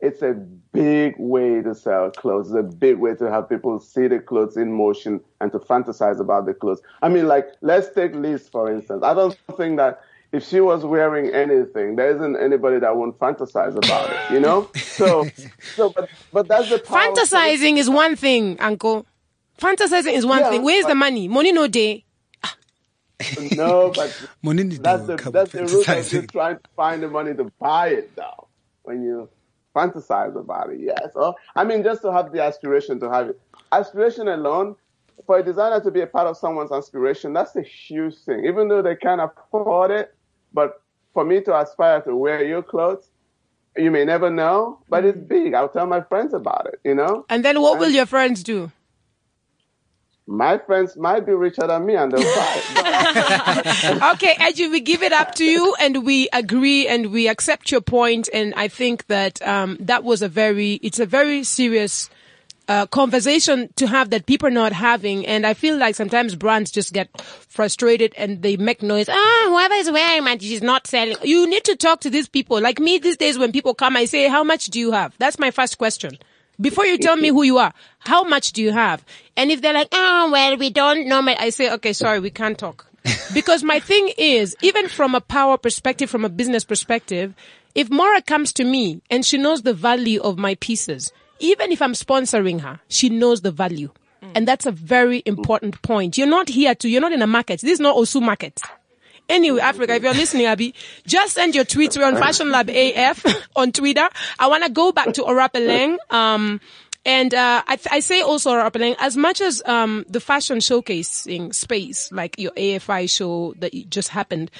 E: it's a big way to sell clothes. It's a big way to have people see the clothes in motion and to fantasize about the clothes. I mean, like let's take Liz for instance. I don't think that if she was wearing anything, there isn't anybody that won't fantasize about it. You know? So, so but but that's the
C: Fantasizing is one thing, uncle. Fantasizing is one
E: Yeah,
C: thing. Where's the money? Money no day.
E: No, but *laughs*
F: Money need
E: that's the that's the root of
F: fantasizing.
E: just trying to find the money to buy it though. When you fantasize about it, yes. Or I mean, just to have the aspiration to have it. Aspiration alone, for a designer to be a part of someone's aspiration, that's a huge thing. Even though they can't afford it, but for me to aspire to wear your clothes, you may never know, but it's mm. big. I'll tell my friends about it. You know,
C: And then what will your friends do?
E: My friends might be richer than me and they'll buy *laughs*
C: okay, Edgy, we give it up to you and we agree and we accept your point and I think that um, that was a very, it's a very serious uh, conversation to have that people are not having and I feel like sometimes brands just get frustrated and they make noise. Ah, whoever is wearing my she's not selling. You need to talk to these people. Like me these days when people come, I say, how much do you have? That's my first question. Before you tell me who you are, how much do you have? And if they're like, oh, well, we don't know, my-" I say, okay, sorry, we can't talk. *laughs* because my thing is, even from a power perspective, from a business perspective, if Mora comes to me and she knows the value of my pieces, even if I'm sponsoring her, she knows the value. Mm. And that's a very important point. You're not here to, you're not in a market. This is not Osu market. Anyway, Africa, if you're listening, Abby, just send your tweets. We're on Fashion Lab AF on Twitter. I want to go back to Orapeleng. Um, and uh, I, th- I say also Orapeleng, as much as um, the fashion showcasing space, like your AFI show that just happened,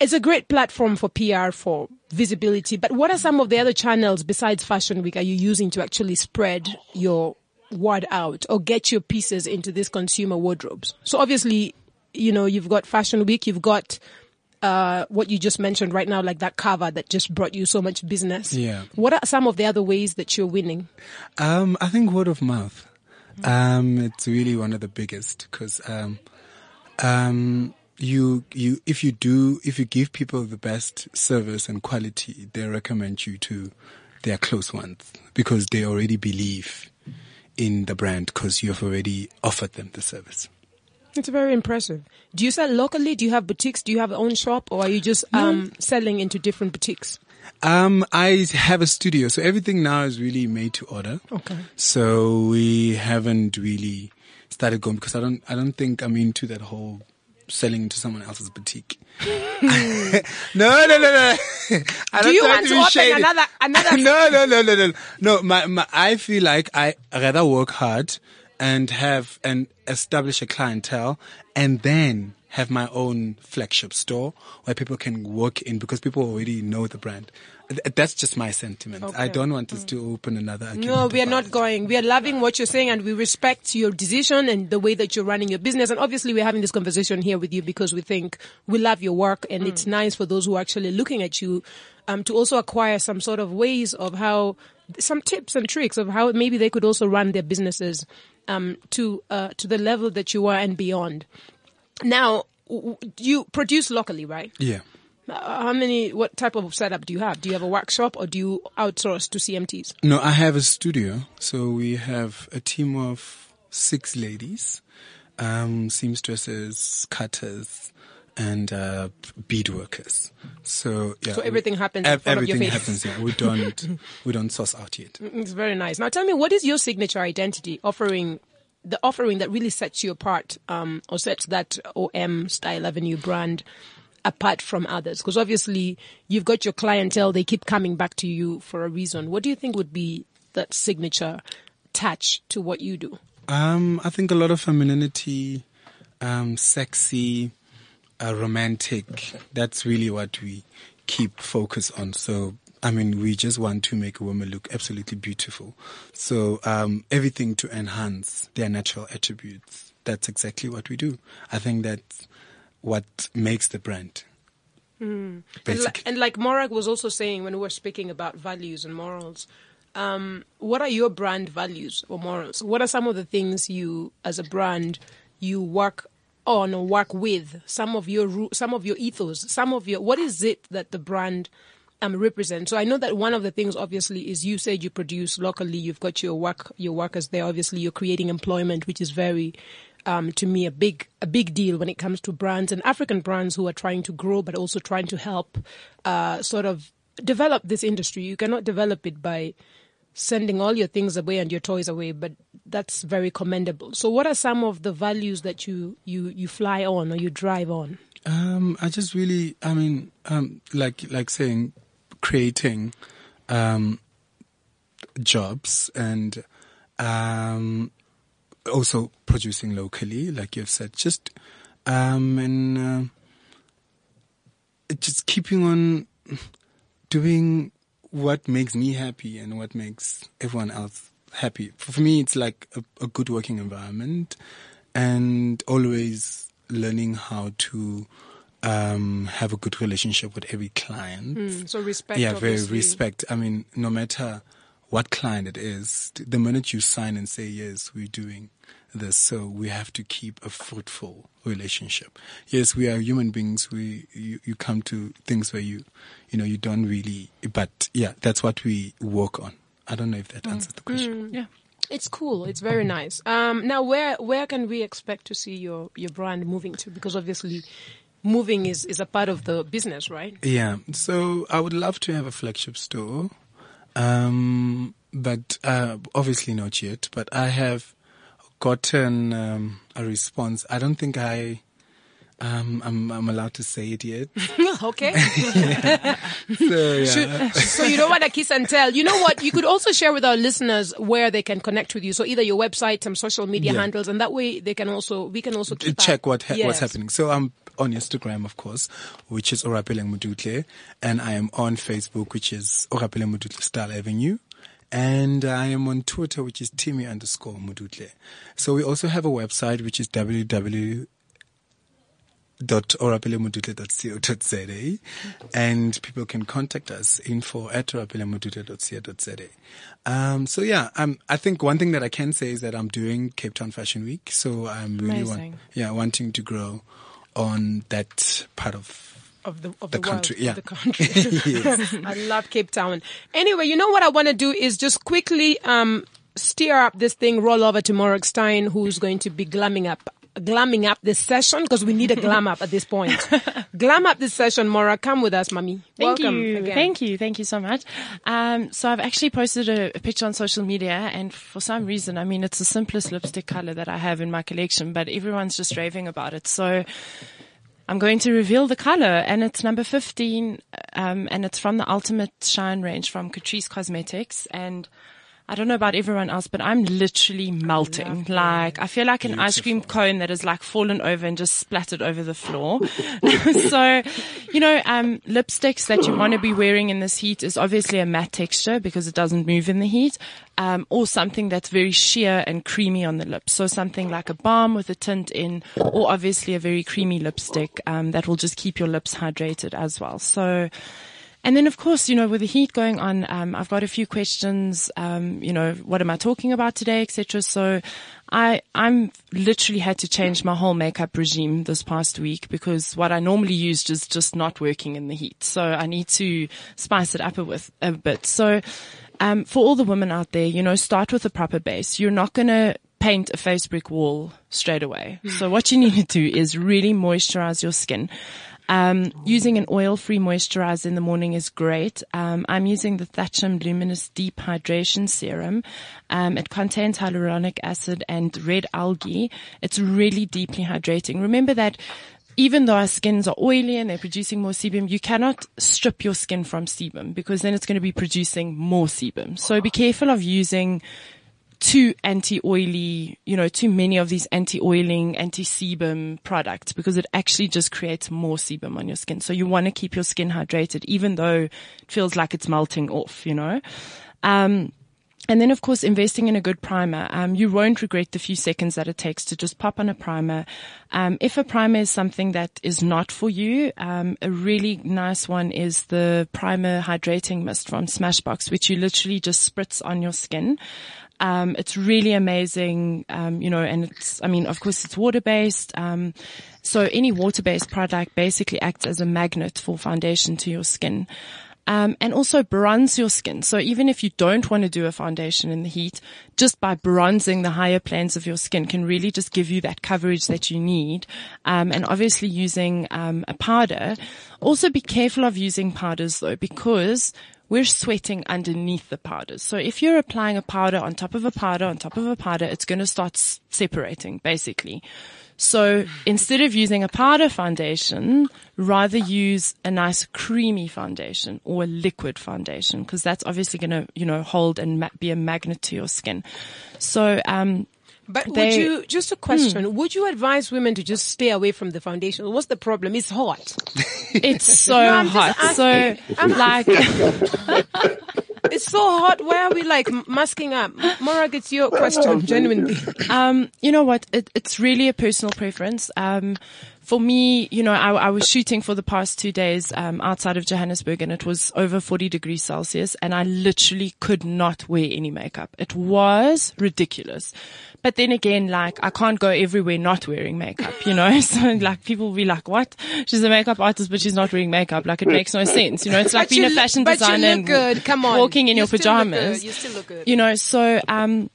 C: it's a great platform for PR, for visibility. But what are some of the other channels besides Fashion Week are you using to actually spread your word out or get your pieces into these consumer wardrobes? So obviously, you know, you've got Fashion Week, you've got uh, what you just mentioned right now, like that cover that just brought you so much business.
F: Yeah.
C: What are some of the other ways that you're winning?
F: Um, I think word of mouth. Um, it's really one of the biggest because um, um, you you if you do if you give people the best service and quality, they recommend you to their close ones because they already believe in the brand because you have already offered them the service.
C: It's very impressive. Do you sell locally? Do you have boutiques? Do you have your own shop or are you just um, selling into different boutiques?
F: Um, I have a studio, so everything now is really made to order.
C: Okay.
F: So we haven't really started going because I don't, I don't think I'm into that whole selling into someone else's boutique. *laughs* no, no, no, no. *laughs* I
C: Do you want to open
F: shady.
C: another- another- *laughs*
F: no, no, no, no, no. No, my, my, I feel like I rather work hard and have and establish a clientele and then have my own flagship store where people can walk in because people already know the brand. That's just my sentiment. I don't want us to open another.
C: No, we are
F: about
C: not
F: it.
C: going. We are loving what you're saying and we respect your decision and the way that you're running your business. And obviously we're having this conversation here with you because we think we love your work and it's nice for those who are actually looking at you, um, to also acquire some sort of ways of how, some tips and tricks of how maybe they could also run their businesses, um, to, uh, to the level that you are and beyond. Now, you produce locally, right?
F: Yeah.
C: Uh, How many, what type of setup do you have? Do you have a workshop or do you outsource to CMTs?
F: No, I have a studio. So we have a team of six ladies, um, seamstresses, cutters, and uh, bead workers. So yeah,
C: So everything happens in
F: ev-
C: front of your
F: everything
C: face.
F: happens. Yeah, we don't we don't source out yet. *laughs*
C: It's very nice. Now tell me, what is your signature identity offering, the offering that really sets you apart, um, or sets that OM Style Avenue brand apart from others? Because obviously you've got your clientele, they keep coming back to you for a reason. What do you think would be that signature touch to what you do?
F: Um, I think a lot of femininity, um, sexy, uh, romantic. That's really what we keep focus on. So, I mean, we just want to make a woman look absolutely beautiful. So, um, everything to enhance their natural attributes. That's exactly what we do. I think that's what makes the brand.
C: And, li-
F: Basically.
C: and like Morag was also saying when we were speaking about values and morals, um, what are your brand values or morals? What are some of the things you, as a brand, you work on or work with? Some of your some of your ethos, some of your what is it that the brand um, represents? So I know that one of the things, obviously, is you said you produce locally. You've got your work your workers there. Obviously, you're creating employment, which is very um, to me a big a big deal when it comes to brands and African brands who are trying to grow but also trying to help uh, sort of develop this industry. You cannot develop it by sending all your things away and your toys away, but that's very commendable. So, what are some of the values that you you you fly on or you drive on?
F: Um, I just really, I mean, um, like like saying, creating um, jobs and um, also producing locally, like you've said, just um, and uh, just keeping on doing what makes me happy and what makes everyone else happy. For me, it's like a, a good working environment and always learning how to um, have a good relationship with every client.
C: So, respect.
F: yeah, very respect. I mean, no matter what client it is, the minute you sign and say, yes, we're doing this, so we have to keep a fruitful relationship. Yes, we are human beings. We, you, you come to things where you, you know, you don't really, but yeah, that's what we work on. I don't know if that answers the question.
D: Yeah.
C: It's cool. It's very nice. Um, now, where where can we expect to see your your brand moving to? Because obviously, moving is is a part of the business, right?
F: Yeah. So I would love to have a flagship store. Um, but, uh, obviously not yet, but I have gotten, um, a response. I don't think I, um, I'm, I'm allowed to say it yet. *laughs*
C: okay. *laughs*
F: So, yeah.
C: so you don't want to kiss and tell. You know what? You could also share with our listeners where they can connect with you. So either your website, some social media
F: Yeah.
C: handles, and that way they can also we can also keep
F: check
C: up.
F: what ha-
C: Yes.
F: what's happening. So I'm on Instagram, of course, which is Orapeleng Modutle, and I am on Facebook, which is Orapeleng Modutle Style Avenue. And I am on Twitter, which is Timmy underscore Modutle. So we also have a website, which is www orapelemudutle.co.za and people can contact us info at orapelemudutle.co.za. Um, so yeah, um, I think one thing that I can say is that I'm doing Cape Town Fashion Week. So I'm really want, yeah, wanting to grow on that part of
C: of the of
F: The
C: the,
F: country,
C: world,
F: yeah.
C: the country. *laughs* *laughs* I love Cape Town. Anyway, you know what I want to do is just quickly um steer up this thing, roll over to Morag Steyn, who's going to be glamming up glamming up this session because we need a glam up at this point. *laughs* glam up this session, Mora. Come with us, mommy.
D: Thank
C: Welcome
D: you.
C: again.
D: Thank you. Thank you so much. Um, so I've actually posted a, a picture on social media and for some reason, I mean, it's the simplest lipstick color that I have in my collection, but everyone's just raving about it. So I'm going to reveal the color and it's number 15, um, and it's from the Ultimate Shine range from Catrice Cosmetics. And I don't know about everyone else, but I'm literally melting. Like, I feel like an ice cream cone that has like fallen over and just splattered over the floor. *laughs* so, you know, um, lipsticks that you want to be wearing in this heat is obviously a matte texture because it doesn't move in the heat. Um, or something that's very sheer and creamy on the lips. So something like a balm with a tint in, or obviously a very creamy lipstick, um, that will just keep your lips hydrated as well. So, and then, of course, you know, with the heat going on, um, I've got a few questions. Um, you know, what am I talking about today, etc. So, I I'm literally had to change my whole makeup regime this past week because what I normally used is just not working in the heat. So I need to spice it up a, with, a bit. So, um, for all the women out there, you know, start with a proper base. You're not going to paint a face brick wall straight away. So what you need to do is really moisturize your skin. Um, using an oil-free moisturizer in the morning is great. Um, I'm using the Thatcham Luminous Deep Hydration Serum. Um, it contains hyaluronic acid and red algae. It's really deeply hydrating. Remember that even though our skins are oily and they're producing more sebum, you cannot strip your skin from sebum because then it's going to be producing more sebum. So be careful of using too anti-oily, you know, too many of these anti-oiling, anti-sebum products because it actually just creates more sebum on your skin. So you want to keep your skin hydrated even though it feels like it's melting off, you know. Um, and then, of course, investing in a good primer. Um, you won't regret the few seconds that it takes to just pop on a primer. Um, if a primer is something that is not for you, um, a really nice one is the primer hydrating mist from Smashbox, which you literally just spritz on your skin. Um, it's really amazing, um, you know, and it's, I mean, of course it's water based. Um, so any water based product basically acts as a magnet for foundation to your skin. Um, and also bronze your skin. So even if you don't want to do a foundation in the heat, just by bronzing the higher planes of your skin can really just give you that coverage that you need. Um, and obviously using um, a powder. Also be careful of using powders though, because we're sweating underneath the powders. So if you're applying a powder on top of a powder on top of a powder, it's going to start s- separating basically. So instead of using a powder foundation, rather use a nice creamy foundation or a liquid foundation because that's obviously going to, you know, hold and ma- be a magnet to your skin. So, um,
C: But would you, just a question, would you advise women to just stay away from the foundation? What's the problem? It's hot. *laughs*
D: it's *laughs* so hot.
C: So I'm just
D: hot. So *laughs* like,
C: It's so hot. Why are we like masking up? Morag, it's your question, genuinely.
D: Um, you know what? It, it's really a personal preference. Um, for me, you know, I, I was shooting for the past two days um, outside of Johannesburg, and it was over 40 degrees Celsius, and I literally could not wear any makeup. It was ridiculous. But then again, like I can't go everywhere not wearing makeup, you know. *laughs* So like people will be like, "What? She's a makeup artist, but she's not wearing makeup." Like it makes no sense, you know. It's like
C: But
D: being a
C: look-
D: fashion
C: you
D: designer
C: look
D: and
C: good. Come on.
D: walking in
C: You
D: your
C: still look good.
D: pajamas.
C: You still look good.
D: You know, so um,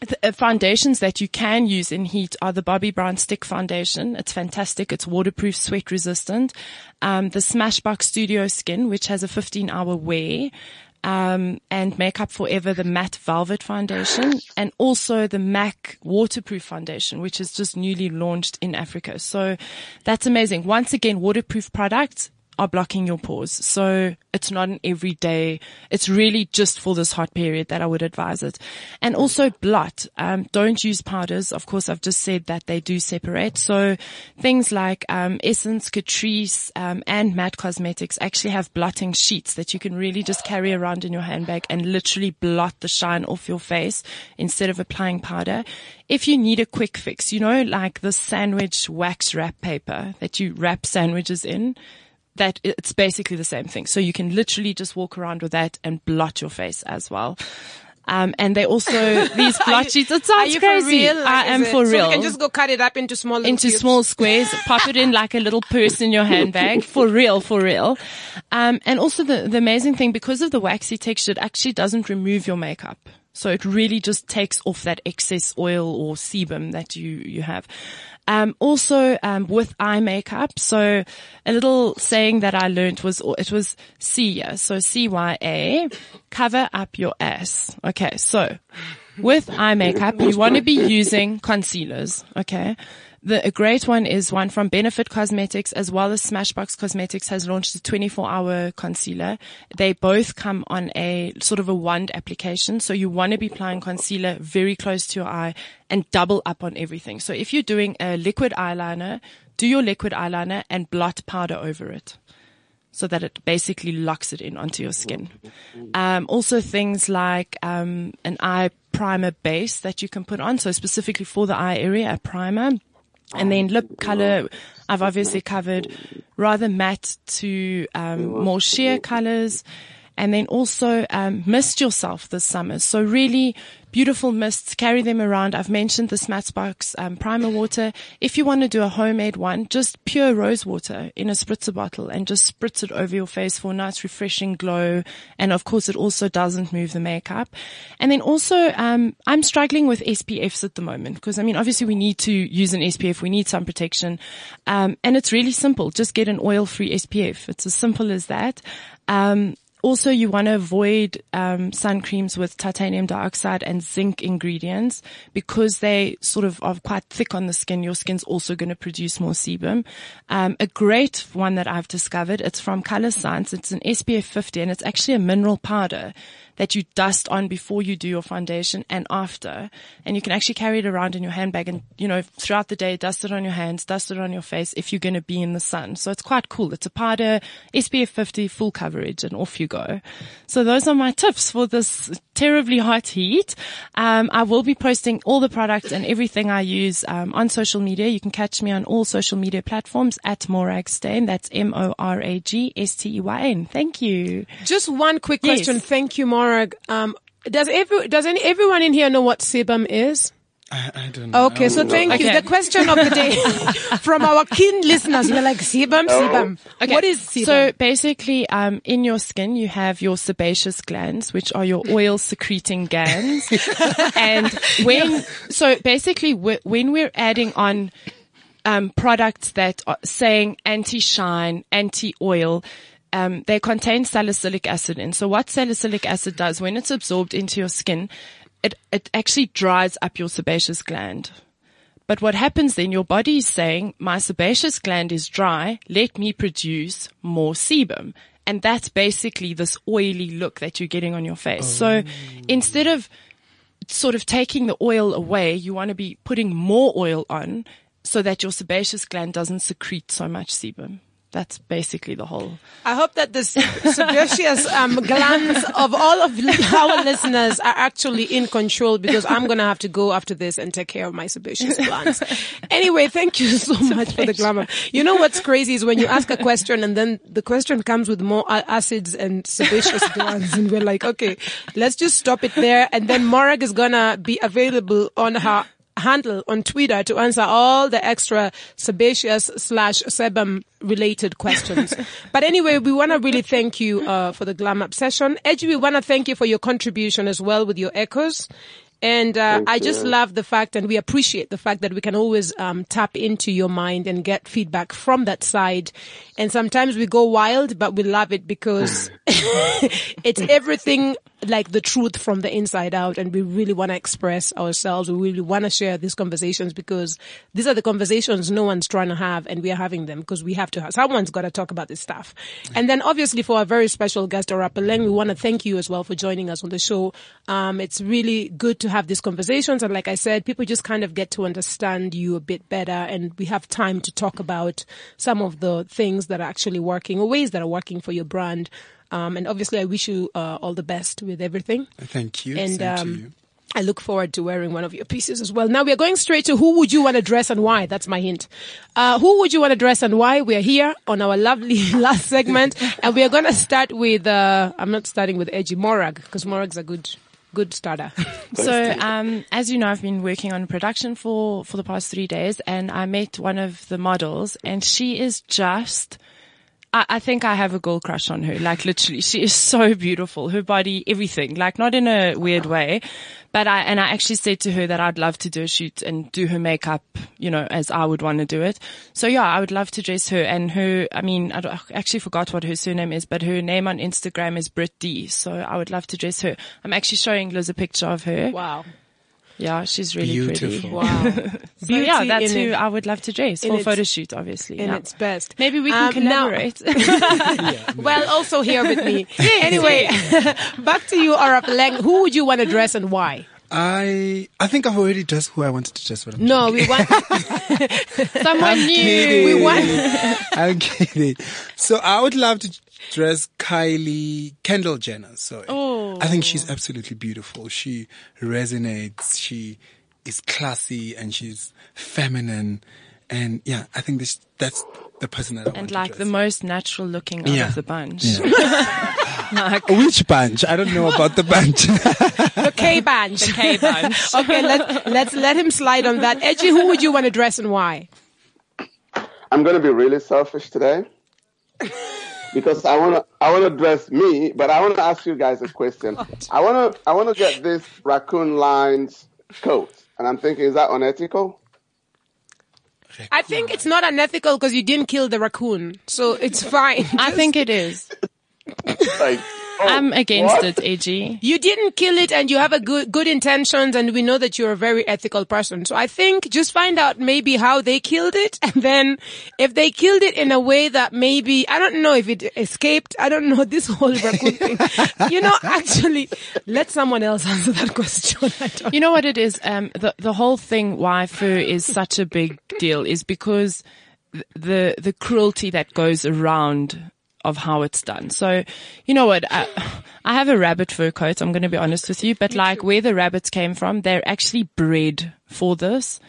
D: the uh, foundations that you can use in heat are the Bobbi Brown Stick Foundation. It's fantastic. It's waterproof, sweat resistant. Um, the Smashbox Studio Skin, which has a 15 hour wear. Um, and Makeup Forever, the matte velvet foundation, and also the MAC waterproof foundation, which is just newly launched in Africa. So that's amazing. Once again, waterproof products are blocking your pores. So it's not an everyday, it's really just for this hot period that I would advise it. And also blot. Um, don't use powders. Of course, I've just said that they do separate. So things like, um, Essence, Catrice, um, and Matte Cosmetics actually have blotting sheets that you can really just carry around in your handbag and literally blot the shine off your face instead of applying powder. If you need a quick fix, you know, like the sandwich wax wrap paper that you wrap sandwiches in, that it's basically the same thing. So you can literally just walk around with that and blot your face as well. Um, and they also, *laughs* these blot sheets, it sounds
C: you
D: crazy.
C: Like,
D: I am
C: it-
D: for
C: so
D: real.
C: we can just go cut it up into small
D: into
C: cubes?
D: small squares, pop it in like a little purse in your handbag. For real, for real. Um, and also the, the amazing thing, because of the waxy texture, it actually doesn't remove your makeup. So it really just takes off that excess oil or sebum that you, you have. Um, also, um, with eye makeup. So a little saying that I learned was, it was CYA. So C-Y-A, cover up your ass. Okay. So with eye makeup, you want to be using concealers. Okay. The, a great one is one from Benefit Cosmetics as well as Smashbox Cosmetics has launched a 24 hour concealer. They both come on a sort of a wand application. So you want to be applying concealer very close to your eye and double up on everything. So if you're doing a liquid eyeliner, do your liquid eyeliner and blot powder over it so that it basically locks it in onto your skin. Um, also things like um, an eye primer base that you can put on. So specifically for the eye area, a primer. And then lip color, I've obviously covered rather matte to um, more sheer colors. And then also um, mist yourself this summer. So really beautiful mists, carry them around. I've mentioned the Smashbox um, primer water. If you want to do a homemade one, just pure rose water in a spritzer bottle and just spritz it over your face for a nice refreshing glow. And of course, it also doesn't move the makeup. And then also, um, I'm struggling with SPFs at the moment because I mean, obviously we need to use an SPF. We need some protection. Um, and it's really simple. Just get an oil-free SPF. It's as simple as that. Um, also, you want to avoid um, sun creams with titanium dioxide and zinc ingredients because they sort of are quite thick on the skin. Your skin's also going to produce more sebum. Um, a great one that I've discovered, it's from Colorescience. It's an SPF 50 and it's actually a mineral powder that you dust on before you do your foundation and after. And you can actually carry it around in your handbag and, you know, throughout the day, dust it on your hands, dust it on your face if you're going to be in the sun. So it's quite cool. It's a powder, SPF 50, full coverage and off you go. So those are my tips for this terribly hot heat. Um, I will be posting all the products and everything I use um, on social media. You can catch me on all social media platforms at Morag Steyn. That's M-O-R-A-G-S-T-E-Y-N. Thank you.
C: Just one quick
D: Yes.
C: question. Thank you, Morag. Um, does every, does any, everyone in here know what sebum is?
F: I, I don't know.
C: Okay, so thank you. The question of the day *laughs* from our keen listeners. We're like, sebum, sebum. What is sebum?
D: So basically, um, in your skin, you have your sebaceous glands, which are your oil secreting glands. *laughs* and when, so basically, wh- when we're adding on, um, products that are saying anti-shine, anti-oil, um, they contain salicylic acid in. So what salicylic acid does when it's absorbed into your skin, it, it actually dries up your sebaceous gland. But what happens then, your body is saying, my sebaceous gland is dry, let me produce more sebum. And that's basically this oily look that you're getting on your face. So oh. instead of sort of taking the oil away, you want to be putting more oil on so that your sebaceous gland doesn't secrete so much sebum. That's basically the whole.
C: I hope that the s- sebaceous um, glands of all of our listeners are actually in control because I'm going to have to go after this and take care of my sebaceous glands. Anyway, thank you so *laughs* much for the glamour. You know what's crazy is when you ask a question and then the question comes with more acids and sebaceous *laughs* glands and we're like, okay, let's just stop it there. And then Morag is going to be available on her handle on Twitter to answer all the extra sebaceous slash sebum related questions. *laughs* but anyway, we want to really thank you uh, for the glam up session. Edgy, we want to thank you for your contribution as well with your echoes. And uh, I just love the fact, and we appreciate the fact that we can always um, tap into your mind and get feedback from that side. And sometimes we go wild, but we love it because *laughs* *laughs* it's everything like the truth from the inside out and we really want to express ourselves. We really want to share these conversations because these are the conversations no one's trying to have and we are having them because we have to have, someone's got to talk about this stuff. And then obviously for our very special guest, Rapaleng, we want to thank you as well for joining us on the show. Um, it's really good to have these conversations. And like I said, people just kind of get to understand you a bit better and we have time to talk about some of the things that are actually working or ways that are working for your brand. Um, and obviously I wish you uh, all the best with everything.
F: Thank you.
C: And
F: Same to
C: um,
F: you.
C: I look forward to wearing one of your pieces as well. Now we are going straight to who would you want to dress and why? That's my hint. Uh, who would you want to dress and why? We are here on our lovely *laughs* last segment and we are going to start with, uh, I'm not starting with Edgy Morag because Morag's a good, good starter. *laughs*
D: So, um, as you know, I've been working on production for, for the past three days and I met one of the models and she is just, I, I think I have a girl crush on her. Like literally, she is so beautiful. Her body, everything. Like not in a weird way, but I and I actually said to her that I'd love to do a shoot and do her makeup, you know, as I would want to do it. So yeah, I would love to dress her. And her, I mean, I, I actually forgot what her surname is, but her name on Instagram is Brit D. So I would love to dress her. I'm actually showing Liz a picture of her.
C: wow.
D: Yeah, she's really pretty.
F: Beautiful.
C: Wow. *laughs*
D: So yeah, that's who
C: it-
D: I would love to dress for
C: its-
D: photo shoot, obviously.
C: in
D: yeah.
C: its best.
D: Maybe we can
C: Um, now-
D: collaborate. *laughs*
C: Well, also here with me. *laughs* anyway, back to you, Orapeleng. Who would you want to dress and why?
F: I I think I've already dressed who I wanted to dress. I'm
C: No, we want. *laughs*
D: Someone new.
F: kidding.
C: We want.
F: I'm kidding. So I would love to dress Kylie Kendall Jenner. So
D: Oh.
F: I think she's oh. absolutely beautiful. She resonates. She is classy and she's feminine. And yeah, I think this that's the person that I want
D: And like the most natural looking out
F: Yeah.
D: of the bunch.
F: Yeah. *laughs* *laughs* Which bunch? I don't know about the bunch.
C: The K bunch.
D: The K bunch. *laughs*
C: okay, let, let's let him slide on that. Edgy, who would you want to dress and why?
E: I'm going to be really selfish today because I want to I want to dress me, but I want to ask you guys a question. I want to I want to get this raccoon lines coat, and I'm thinking, is that unethical?
C: I think it's not unethical because you didn't kill the raccoon, so it's fine.
D: I think it is.
E: Like, oh,
D: I'm against
E: what?
D: it, AG.
C: You didn't kill it and you have a good, good intentions and we know that you're a very ethical person. So I think just find out maybe how they killed it *laughs* and then if they killed it in a way that maybe, I don't know if it escaped. I don't know *laughs* this whole raccoon thing. You know, *laughs* actually, let someone else answer that question. I don't
D: You know what it is? Um, the the whole thing why fur is such a big deal is because the the cruelty that goes around of how it's done. So, you know what? I, I have a rabbit fur coat. I'm going to be honest with you, but like where the rabbits came from, they're actually bred for this,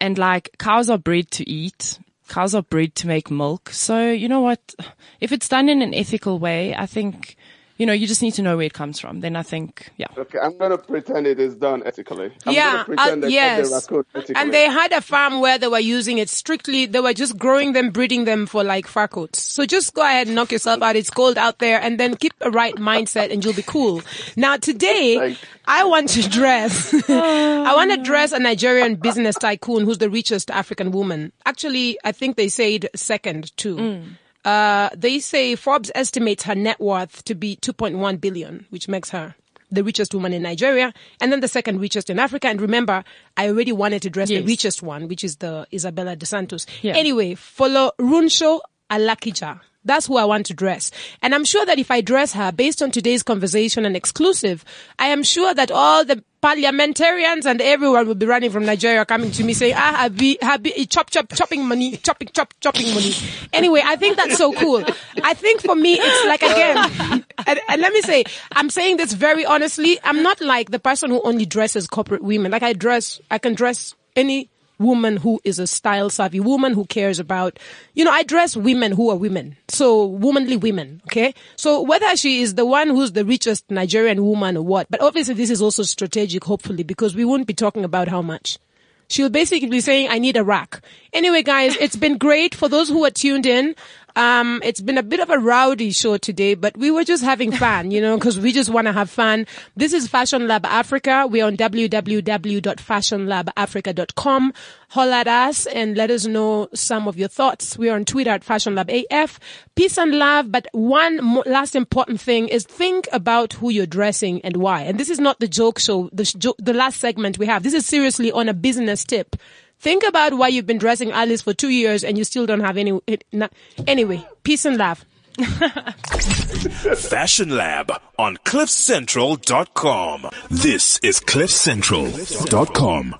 D: and like cows are bred to eat. Cows are bred to make milk. So, you know what? If it's done in an ethical way, I think, you know, you just need to know where it comes from. Then I think, yeah.
E: Okay, I'm going to pretend it is done ethically. I'm
C: yeah,
E: pretend
C: uh,
E: they
C: yes.
E: the raccoon ethically.
C: And they had a farm where they were using it strictly. They were just growing them, breeding them for like fur coats. So just go ahead and knock yourself out. It's cold out there, and then keep a right mindset, and you'll be cool. Now today,
E: Like-
C: I want to dress. *laughs* I want to dress a Nigerian business tycoon who's the richest African woman. Actually, I think they said second too. Uh, they say Forbes estimates her net worth to be 2.1 billion, which makes her the richest woman in Nigeria, and then the second richest in Africa. And remember, I already wanted to dress the richest one, which is the Isabella dos Santos.
D: Yeah.
C: Anyway, Folorunsho Alakija. That's who I want to dress. And I'm sure that if I dress her based on today's conversation and exclusive, I am sure that all the parliamentarians and everyone will be running from Nigeria coming to me saying, ah, happy, happy, chop, chop, chopping money, chopping, chop, chopping money. Anyway, I think that's so cool. I think for me, it's like again, and, and let me say, I'm saying this very honestly. I'm not like the person who only dresses corporate women. Like I dress, I can dress any woman who is a style savvy woman who cares about, you know, I dress women who are women. So womanly women. Okay. So whether she is the one who's the richest Nigerian woman or what, but obviously this is also strategic, hopefully, because we won't be talking about how much. She'll basically be saying, I need a rack. Anyway, guys, it's been great for those who are tuned in. Um, it's been a bit of a rowdy show today, but we were just having fun, you know, because we just want to have fun. This is Fashion Lab Africa. We're on www.fashionlabafrica.com. Holler at us and let us know some of your thoughts. We're on Twitter at Fashion Lab AF. Peace and love. But one mo- last important thing is think about who you're dressing and why. And this is not the joke show, the, sh- jo- the last segment we have. This is seriously on a business tip. Think about why you've been dressing Alice for two years and you still don't have any. Anyway, peace and love.
B: Fashion Lab on CliffCentral.com. This is CliffCentral.com.